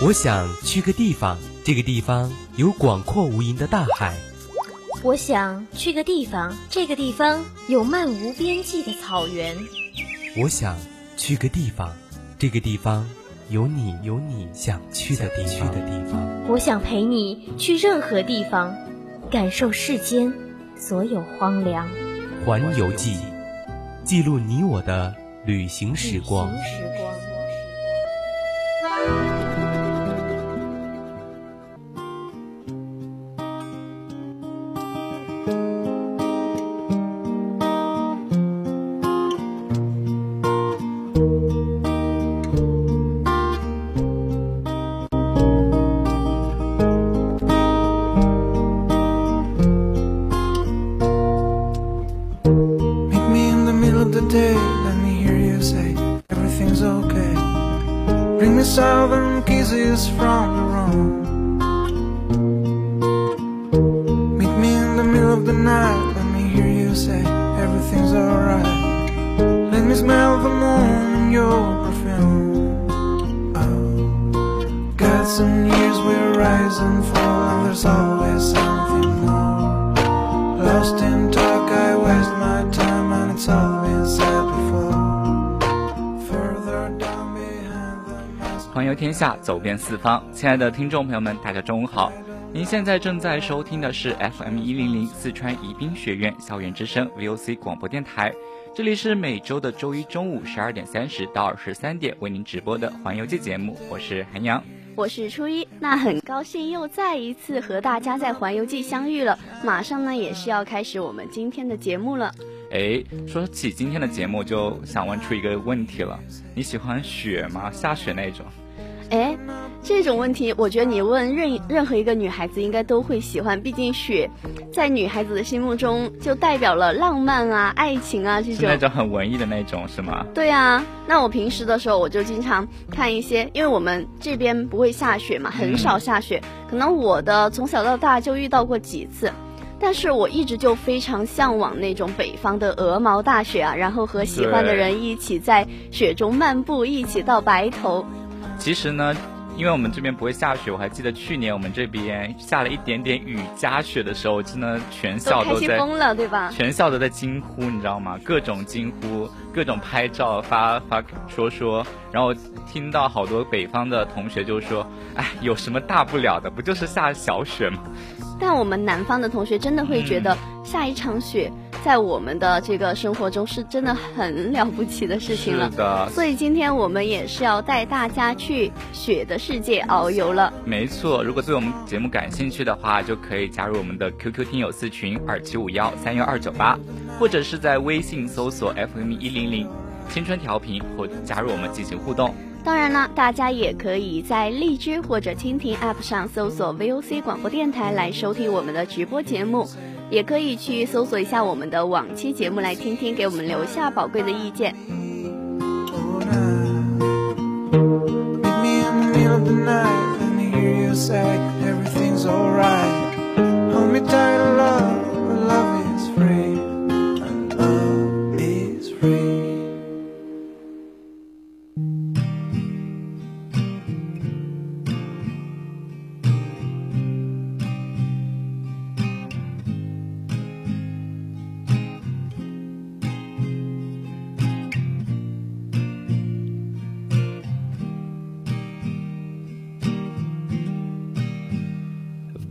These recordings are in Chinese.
我想去个地方，这个地方有广阔无垠的大海。我想去个地方，这个地方有漫无边际的草原。我想去个地方，这个地方有你有你想去的地方。我想陪你去任何地方，感受世间所有荒凉。环游记，记录你我的旅行时光。走遍四方。亲爱的听众朋友们，大家中午好！您现在正在收听的是 FM 一零零四川宜宾学院校园之声 VOC 广播电台，这里是每周的周一中午十二点三十到二十三点为您直播的环游记节目。我是韩阳，我是初一。那很高兴又再一次和大家在环游记相遇了。马上呢，也是要开始我们今天的节目了。哎，说起今天的节目，就想问出一个问题了：你喜欢雪吗？下雪那种？哎，这种问题，我觉得你问任任何一个女孩子应该都会喜欢。毕竟雪，在女孩子的心目中就代表了浪漫啊、爱情啊这种。那种很文艺的那种是吗？对啊，那我平时的时候我就经常看一些，因为我们这边不会下雪嘛，很少下雪。可能我的从小到大就遇到过几次，但是我一直就非常向往那种北方的鹅毛大雪啊，然后和喜欢的人一起在雪中漫步，一起到白头。其实呢，因为我们这边不会下雪，我还记得去年我们这边下了一点点雨夹雪的时候，真的全校都在疯了，对吧？全校都在惊呼，你知道吗？各种惊呼，各种拍照发发说说，然后听到好多北方的同学就说：“哎，有什么大不了的？不就是下小雪吗？”但我们南方的同学真的会觉得下一场雪。在我们的这个生活中，是真的很了不起的事情了。是的，所以今天我们也是要带大家去雪的世界遨游了。没错，如果对我们节目感兴趣的话，就可以加入我们的 QQ 听友四群二七五幺三幺二九八，或者是在微信搜索 FM 一零零青春调频，或加入我们进行互动。当然了，大家也可以在荔枝或者蜻蜓 App 上搜索 VOC 广播电台来收听我们的直播节目。也可以去搜索一下我们的往期节目来听听，给我们留下宝贵的意见。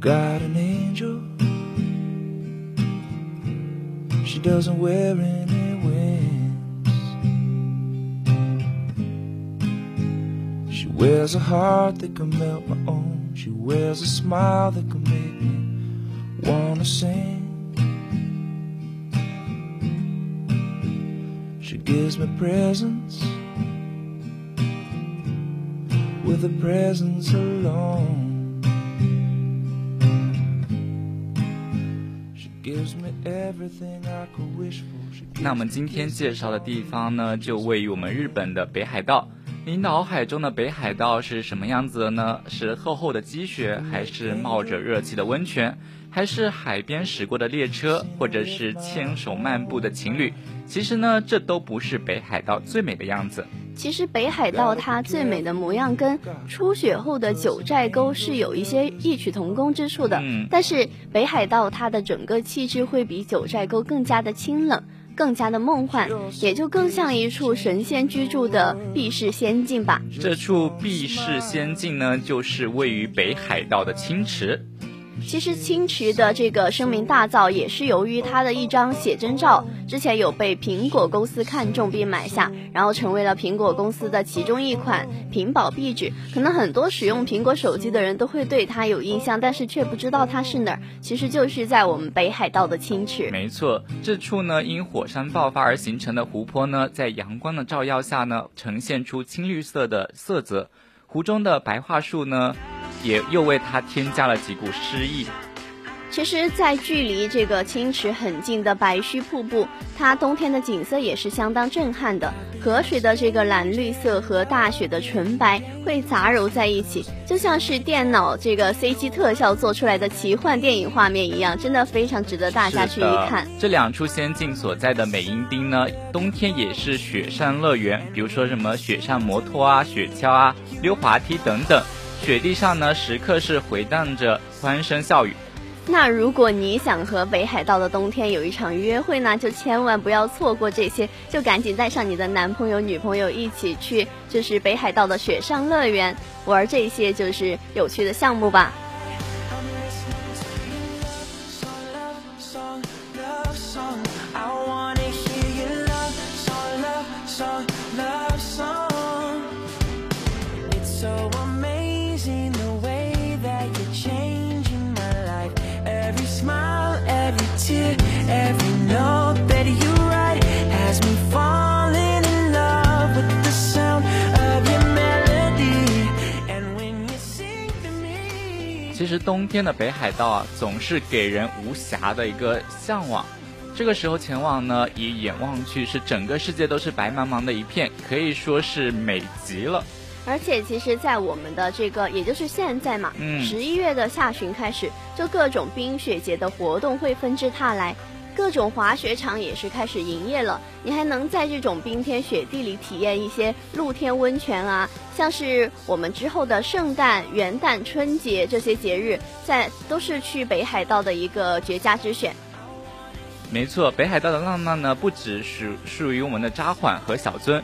Got an angel. She doesn't wear any wings. She wears a heart that can melt my own. She wears a smile that can make me wanna sing. She gives me presents with a presence alone. 那我们今天介绍的地方呢，就位于我们日本的北海道。你脑海中的北海道是什么样子的呢？是厚厚的积雪，还是冒着热气的温泉？还是海边驶过的列车，或者是牵手漫步的情侣，其实呢，这都不是北海道最美的样子。其实北海道它最美的模样跟初雪后的九寨沟是有一些异曲同工之处的。嗯，但是北海道它的整个气质会比九寨沟更加的清冷，更加的梦幻，也就更像一处神仙居住的避世仙境吧。这处避世仙境呢，就是位于北海道的青池。其实青池的这个声名大噪，也是由于它的一张写真照，之前有被苹果公司看中并买下，然后成为了苹果公司的其中一款屏保壁纸。可能很多使用苹果手机的人都会对它有印象，但是却不知道它是哪儿。其实就是在我们北海道的青池。没错，这处呢因火山爆发而形成的湖泊呢，在阳光的照耀下呢，呈现出青绿色的色泽。湖中的白桦树呢。也又为它添加了几股诗意。其实，在距离这个青池很近的白须瀑布，它冬天的景色也是相当震撼的。河水的这个蓝绿色和大雪的纯白会杂糅在一起，就像是电脑这个 CG 特效做出来的奇幻电影画面一样，真的非常值得大家去一看。这两处仙境所在的美瑛町呢，冬天也是雪山乐园，比如说什么雪上摩托啊、雪橇啊、溜滑梯等等。雪地上呢，时刻是回荡着欢声笑语。那如果你想和北海道的冬天有一场约会呢，就千万不要错过这些，就赶紧带上你的男朋友、女朋友一起去，就是北海道的雪上乐园玩这些就是有趣的项目吧。实冬天的北海道啊，总是给人无暇的一个向往。这个时候前往呢，一眼望去是整个世界都是白茫茫的一片，可以说是美极了。而且，其实，在我们的这个，也就是现在嘛，十一月的下旬开始，就各种冰雪节的活动会纷至沓来。各种滑雪场也是开始营业了，你还能在这种冰天雪地里体验一些露天温泉啊，像是我们之后的圣诞、元旦、春节这些节日，在都是去北海道的一个绝佳之选。没错，北海道的浪漫呢，不只是属于我们的扎幌和小樽，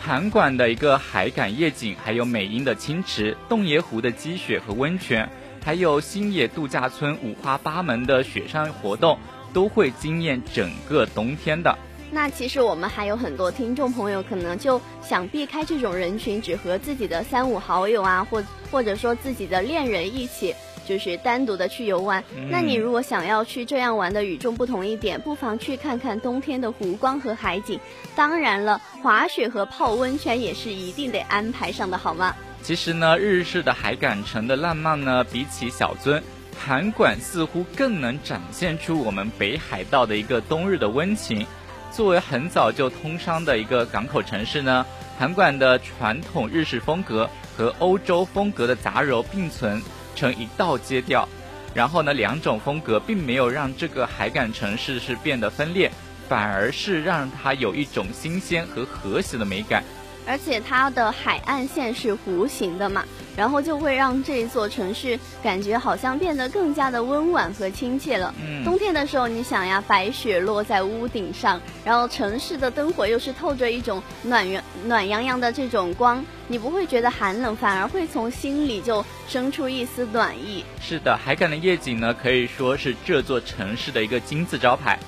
函馆的一个海港夜景，还有美瑛的青池、洞爷湖的积雪和温泉，还有新野度假村五花八门的雪山活动。都会惊艳整个冬天的。那其实我们还有很多听众朋友，可能就想避开这种人群，只和自己的三五好友啊，或或者说自己的恋人一起，就是单独的去游玩。那你如果想要去这样玩的与众不同一点，不妨去看看冬天的湖光和海景。当然了，滑雪和泡温泉也是一定得安排上的，好吗？其实呢，日式的海港城的浪漫呢，比起小樽。函馆似乎更能展现出我们北海道的一个冬日的温情。作为很早就通商的一个港口城市呢，函馆的传统日式风格和欧洲风格的杂糅并存成一道街调。然后呢，两种风格并没有让这个海港城市是变得分裂，反而是让它有一种新鲜和和谐的美感。而且它的海岸线是弧形的嘛，然后就会让这座城市感觉好像变得更加的温婉和亲切了。嗯，冬天的时候，你想呀，白雪落在屋顶上，然后城市的灯火又是透着一种暖暖暖洋洋的这种光，你不会觉得寒冷，反而会从心里就生出一丝暖意。是的，海港的夜景呢，可以说是这座城市的一个金字招牌。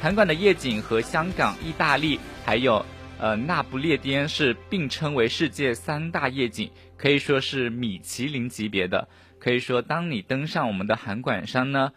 海港的夜景和香港、意大利还有。呃，那不列颠是并称为世界三大夜景，可以说是米其林级别的。可以说，当你登上我们的函馆山呢，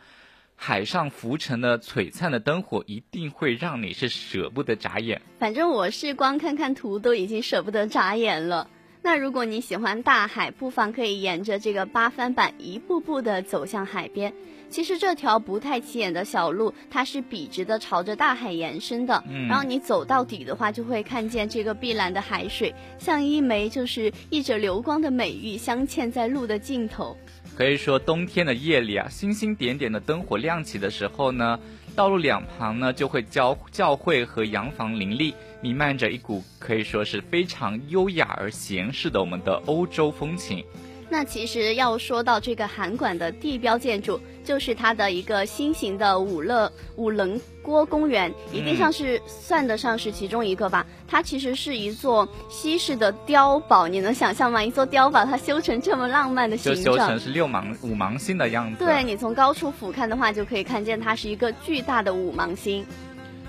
海上浮沉的璀璨的灯火一定会让你是舍不得眨眼。反正我是光看看图都已经舍不得眨眼了。那如果你喜欢大海，不妨可以沿着这个八帆板一步步的走向海边。其实这条不太起眼的小路，它是笔直的朝着大海延伸的。嗯然后你走到底的话，就会看见这个碧蓝的海水，像一枚就是溢着流光的美玉，镶嵌在路的尽头。可以说，冬天的夜里啊，星星点点的灯火亮起的时候呢，道路两旁呢就会教教会和洋房林立，弥漫着一股可以说是非常优雅而闲适的我们的欧洲风情。那其实要说到这个韩馆的地标建筑，就是它的一个新型的五乐五棱郭公园，一定上是算得上是其中一个吧。它其实是一座西式的碉堡，你能想象吗？一座碉堡它修成这么浪漫的形状。修成是六芒五芒星的样子。对你从高处俯瞰的话，就可以看见它是一个巨大的五芒星。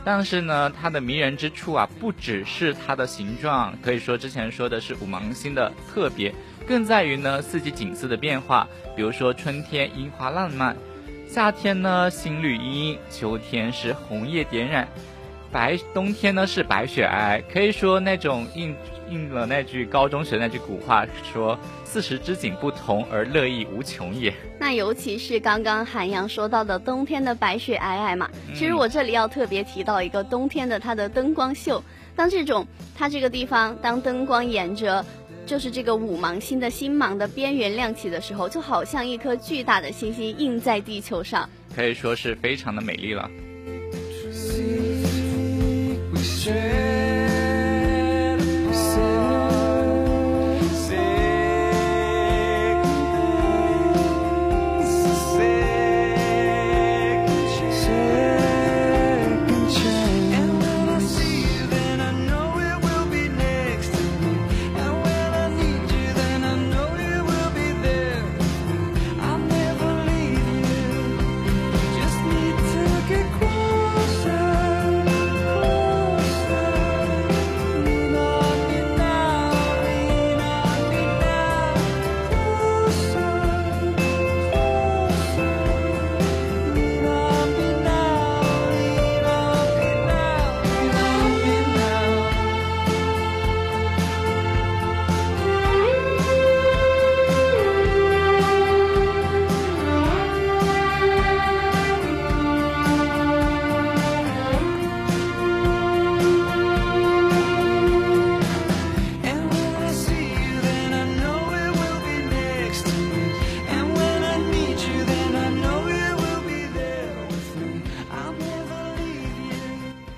但是呢，它的迷人之处啊，不只是它的形状，可以说之前说的是五芒星的特别，更在于呢四季景色的变化。比如说春天樱花烂漫，夏天呢新绿茵茵，秋天是红叶点染，白冬天呢是白雪皑皑。可以说那种应应了那句高中学那句古话说：“四时之景不同，而乐意无穷也。”那尤其是刚刚韩阳说到的冬天的白雪皑皑嘛，其实我这里要特别提到一个冬天的它的灯光秀。当这种它这个地方，当灯光沿着就是这个五芒星的星芒的边缘亮起的时候，就好像一颗巨大的星星映在地球上。可以说是非常的美丽了。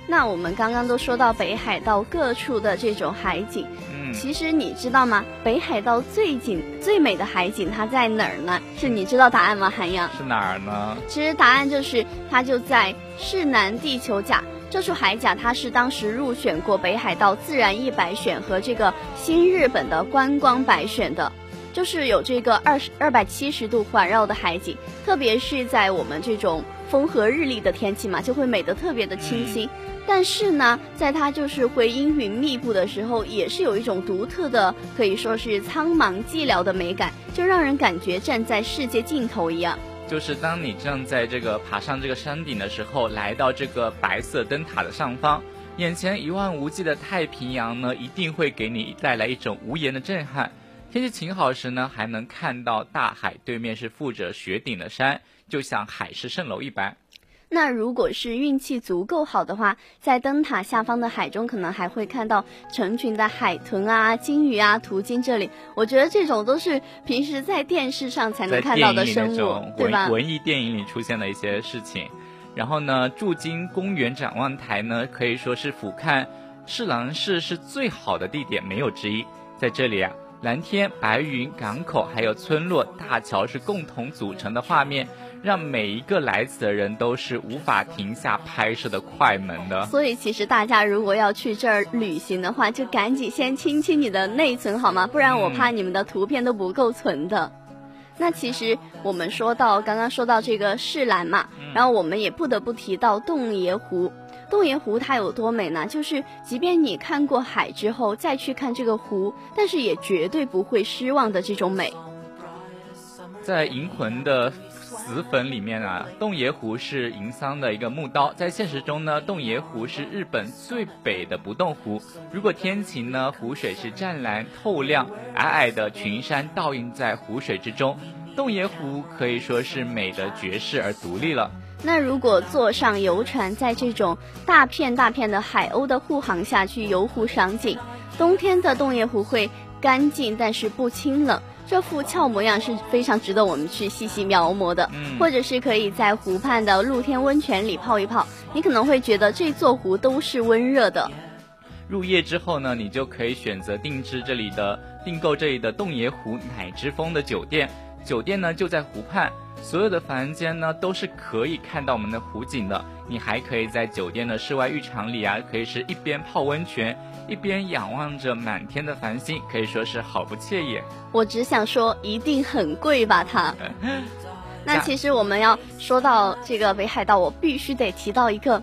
那我们刚刚都说到北海道各处的这种海景，嗯，其实你知道吗？北海道最景最美的海景它在哪儿呢？是你知道答案吗？韩阳？是哪儿呢？其实答案就是它就在市南地球甲。这处海甲它是当时入选过北海道自然一百选和这个新日本的观光百选的，就是有这个二十二百七十度环绕的海景，特别是在我们这种风和日丽的天气嘛，就会美得特别的清新。但是呢，在它就是会阴云密布的时候，也是有一种独特的，可以说是苍茫寂寥的美感，就让人感觉站在世界尽头一样。就是当你正在这个爬上这个山顶的时候，来到这个白色灯塔的上方，眼前一望无际的太平洋呢，一定会给你带来一种无言的震撼。天气晴好时呢，还能看到大海对面是覆着雪顶的山，就像海市蜃楼一般。那如果是运气足够好的话，在灯塔下方的海中，可能还会看到成群的海豚啊、金鱼啊途经这里。我觉得这种都是平时在电视上才能看到的生物，对吧文？艺电影里出现的一些事情。然后呢，驻京公园展望台呢，可以说是俯瞰侍郎市是最好的地点，没有之一。在这里啊，蓝天、白云、港口还有村落、大桥是共同组成的画面，让每一个来此的人都是无法停下拍摄的快门的。所以其实大家如果要去这儿旅行的话，就赶紧先清清你的内存好吗？不然我怕你们的图片都不够存的。那其实我们说到刚刚说到这个世兰嘛，然后我们也不得不提到洞爷湖。洞爷湖它有多美呢？就是即便你看过海之后再去看这个湖，但是也绝对不会失望的这种美。在《银魂》的死粉里面啊，洞爷湖是银桑的一个墓刀。在现实中呢，洞爷湖是日本最北的不动湖。如果天晴呢，湖水是湛蓝透亮，矮矮的群山倒映在湖水之中，洞爷湖可以说是美的绝世而独立了。那如果坐上游船，在这种大片大片的海鸥的护航下去游湖赏景，冬天的洞爷湖会干净，但是不清冷。这副俏模样是非常值得我们去细细描摹的，或者是可以在湖畔的露天温泉里泡一泡，你可能会觉得这座湖都是温热的。入夜之后呢，你就可以选择定制这里的订购这里的洞爷湖乃之峰的酒店，酒店呢就在湖畔，所有的房间呢都是可以看到我们的湖景的。你还可以在酒店的室外浴场里啊，可以是一边泡温泉。一边仰望着满天的繁星，可以说是好不惬意。我只想说，一定很贵吧？它。那其实我们要说到这个北海道，我必须得提到一个，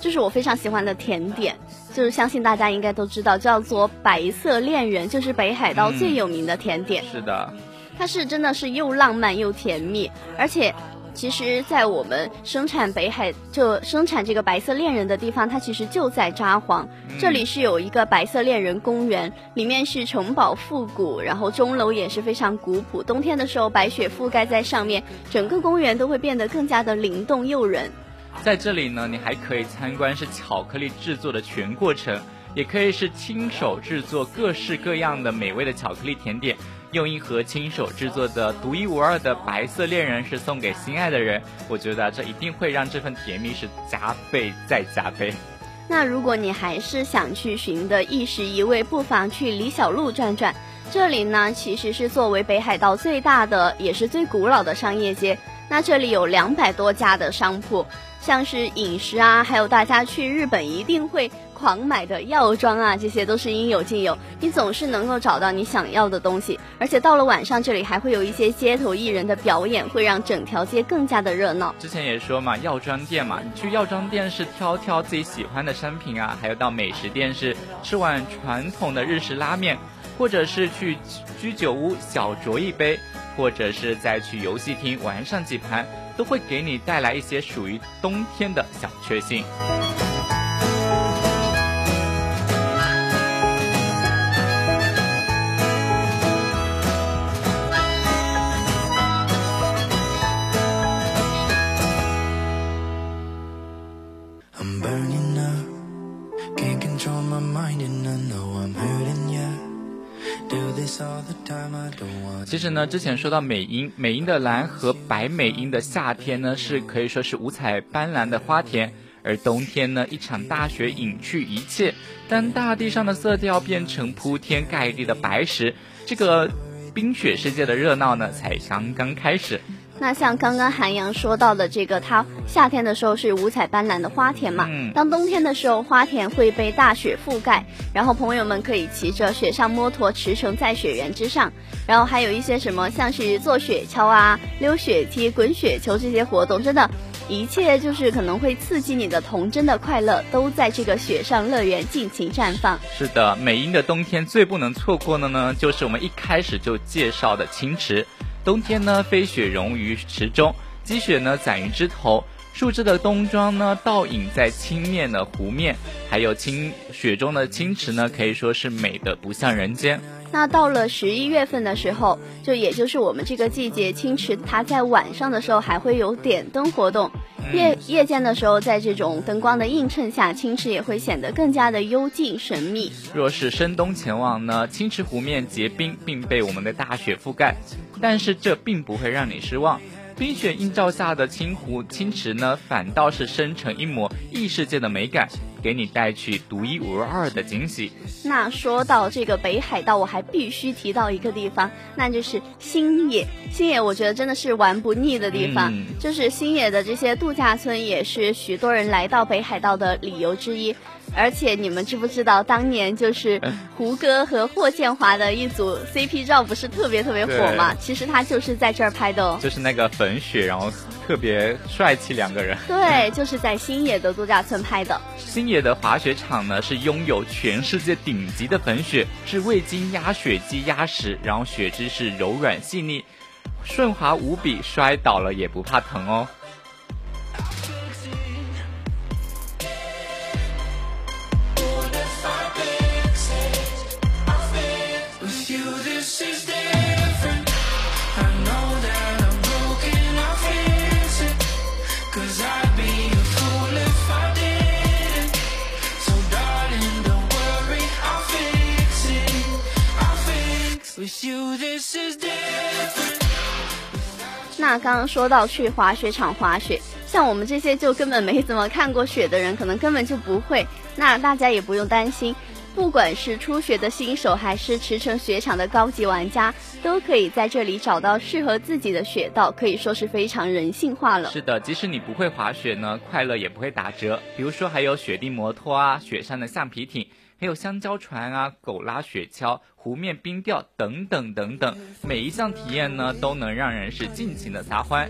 就是我非常喜欢的甜点，就是相信大家应该都知道，叫做白色恋人，就是北海道最有名的甜点。是的，它是真的是又浪漫又甜蜜，而且。其实，在我们生产北海就生产这个白色恋人的地方，它其实就在札幌。这里是有一个白色恋人公园，里面是城堡复古，然后钟楼也是非常古朴。冬天的时候，白雪覆盖在上面，整个公园都会变得更加的灵动诱人。在这里呢，你还可以参观是巧克力制作的全过程，也可以是亲手制作各式各样的美味的巧克力甜点。用一盒亲手制作的独一无二的白色恋人是送给心爱的人，我觉得这一定会让这份甜蜜是加倍再加倍。那如果你还是想去寻的一时一味，不妨去李小璐转转。这里呢，其实是作为北海道最大的也是最古老的商业街。那这里有两百多家的商铺，像是饮食啊，还有大家去日本一定会。狂买的药妆啊，这些都是应有尽有，你总是能够找到你想要的东西。而且到了晚上，这里还会有一些街头艺人的表演，会让整条街更加的热闹。之前也说嘛，药妆店嘛，你去药妆店是挑挑自己喜欢的商品啊，还有到美食店是吃碗传统的日式拉面，或者是去居酒屋小酌一杯，或者是再去游戏厅玩上几盘，都会给你带来一些属于冬天的小确幸。其实呢，之前说到美英，美英的蓝和白美英的夏天呢，是可以说是五彩斑斓的花田，而冬天呢，一场大雪隐去一切，当大地上的色调变成铺天盖地的白石，这个冰雪世界的热闹呢，才刚刚开始。那像刚刚韩阳说到的这个，它夏天的时候是五彩斑斓的花田嘛，嗯当冬天的时候，花田会被大雪覆盖，然后朋友们可以骑着雪上摩托驰骋在雪原之上，然后还有一些什么像是坐雪橇啊、溜雪梯、滚雪球这些活动，真的，一切就是可能会刺激你的童真的快乐，都在这个雪上乐园尽情绽放。是的，美英的冬天最不能错过的呢，就是我们一开始就介绍的青池。冬天呢，飞雪融于池中，积雪呢攒于枝头，树枝的冬装呢倒影在青面的湖面，还有清雪中的清池呢，可以说是美的不像人间。那到了十一月份的时候，就也就是我们这个季节，清池它在晚上的时候还会有点灯活动，夜夜间的时候，在这种灯光的映衬下，清池也会显得更加的幽静神秘。若是深冬前往呢，清池湖面结冰，并被我们的大雪覆盖。但是这并不会让你失望，冰雪映照下的青湖青池呢，反倒是生成一抹异世界的美感，给你带去独一无二的惊喜。那说到这个北海道，我还必须提到一个地方，那就是星野。星野我觉得真的是玩不腻的地方，就是星野的这些度假村，也是许多人来到北海道的理由之一。而且你们知不知道，当年就是 胡歌和霍建华的一组 CP 照不是特别特别火吗？其实他就是在这儿拍的哦，就是那个粉雪，然后特别帅气两个人。对，就是在新野的度假村拍的。新野的滑雪场呢，是拥有全世界顶级的粉雪，是未经压雪机压实，然后雪质是柔软细腻。顺滑无比，摔倒了也不怕疼哦。那刚刚说到去滑雪场滑雪，像我们这些就根本没怎么看过雪的人，可能根本就不会。那大家也不用担心，不管是初学的新手，还是驰骋雪场的高级玩家，都可以在这里找到适合自己的雪道，可以说是非常人性化了。是的，即使你不会滑雪呢，快乐也不会打折。比如说还有雪地摩托啊，雪山的橡皮艇。还有香蕉船啊，狗拉雪橇，湖面冰钓等等等等，每一项体验呢，都能让人是尽情的撒欢。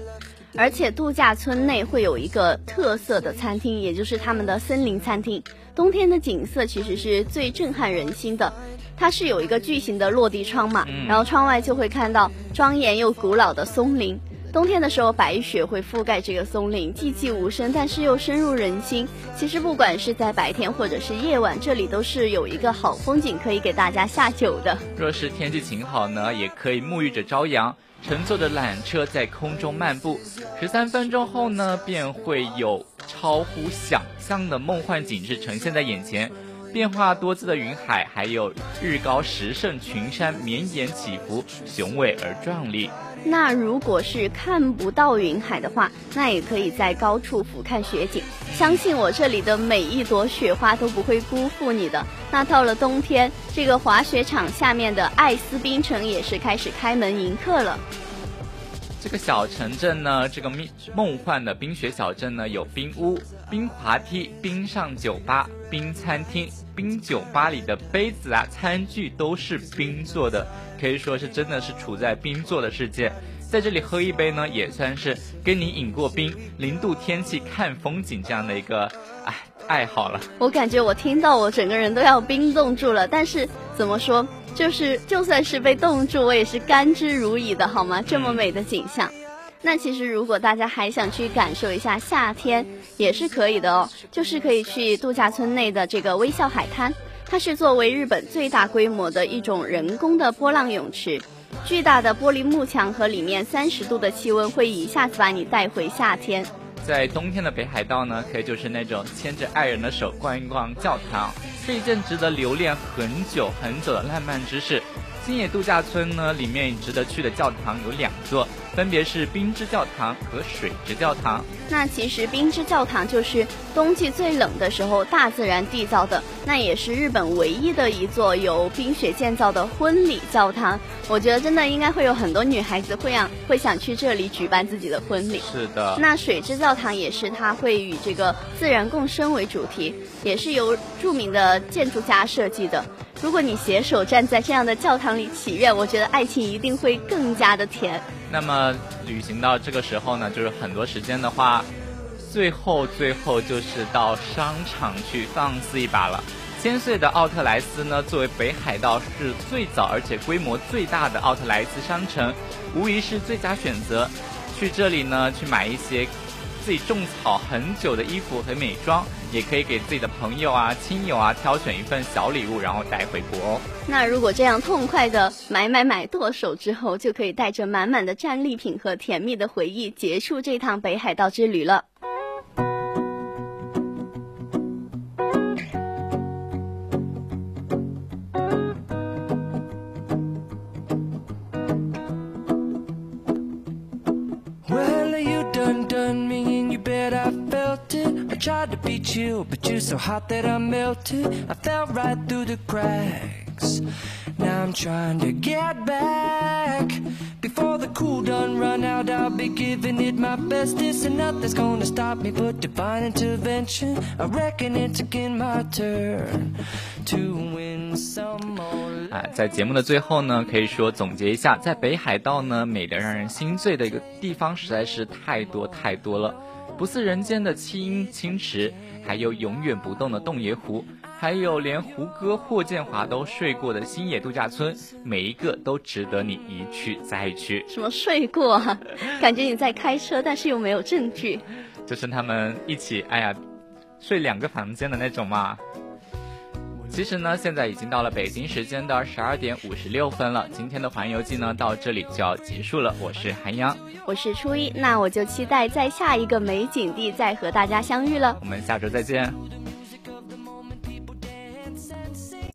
而且度假村内会有一个特色的餐厅，也就是他们的森林餐厅。冬天的景色其实是最震撼人心的，它是有一个巨型的落地窗嘛，然后窗外就会看到庄严又古老的松林。冬天的时候，白雪会覆盖这个松林，寂寂无声，但是又深入人心。其实不管是在白天或者是夜晚，这里都是有一个好风景可以给大家下酒的。若是天气晴好呢，也可以沐浴着朝阳，乘坐着缆车在空中漫步。十三分钟后呢，便会有超乎想象的梦幻景致呈现在眼前。变化多姿的云海，还有日高石胜群山绵延起伏，雄伟而壮丽。那如果是看不到云海的话，那也可以在高处俯瞰雪景。相信我，这里的每一朵雪花都不会辜负你的。那到了冬天，这个滑雪场下面的艾斯冰城也是开始开门迎客了。这个小城镇呢，这个梦梦幻的冰雪小镇呢，有冰屋、冰滑梯、冰上酒吧、冰餐厅、冰酒吧里的杯子啊、餐具都是冰做的，可以说是真的是处在冰做的世界。在这里喝一杯呢，也算是跟你饮过冰、零度天气看风景这样的一个哎爱好了。我感觉我听到我整个人都要冰冻住了，但是怎么说？就是就算是被冻住，我也是甘之如饴的，好吗？这么美的景象，那其实如果大家还想去感受一下夏天，也是可以的哦。就是可以去度假村内的这个微笑海滩，它是作为日本最大规模的一种人工的波浪泳池，巨大的玻璃幕墙和里面三十度的气温会一下子把你带回夏天。在冬天的北海道呢，可以就是那种牵着爱人的手逛一逛教堂，是一件值得留恋很久很久的浪漫之事。星野度假村呢，里面值得去的教堂有两座。分别是冰之教堂和水之教堂。那其实冰之教堂就是冬季最冷的时候大自然缔造的，那也是日本唯一的一座由冰雪建造的婚礼教堂。我觉得真的应该会有很多女孩子会想会想去这里举办自己的婚礼。是的。那水之教堂也是它会与这个自然共生为主题，也是由著名的建筑家设计的。如果你携手站在这样的教堂里祈愿，我觉得爱情一定会更加的甜。那么旅行到这个时候呢，就是很多时间的话，最后最后就是到商场去放肆一把了。千岁的奥特莱斯呢，作为北海道是最早而且规模最大的奥特莱斯商城，无疑是最佳选择。去这里呢，去买一些。自己种草很久的衣服和美妆，也可以给自己的朋友啊、亲友啊挑选一份小礼物，然后带回国哦。那如果这样痛快的买买买剁手之后，就可以带着满满的战利品和甜蜜的回忆结束这趟北海道之旅了。tried to be chill, but you're so hot that I melted. I fell right through the cracks. Now I'm trying to get back. Before the cool done run out, I'll be giving it my bestest. And nothing's gonna stop me but divine intervention. I reckon it's again my turn to win some more. 啊，在节目的最后呢，可以说总结一下，在北海道呢，美得让人心醉的一个地方实在是太多太多了。不似人间的清清池， 还有永远不动的洞爷湖，还有连胡歌、霍建华都睡过的星野度假村，每一个都值得你一去再去。什么睡过啊？感觉你在开车，但是又没有证据。就是他们一起，哎呀，睡两个房间的那种嘛。其实呢，现在已经到了北京时间的十二点五十六分了。今天的环游记呢，到这里就要结束了。我是韩阳，我是初一，那我就期待在下一个美景地再和大家相遇了。我们下周再见。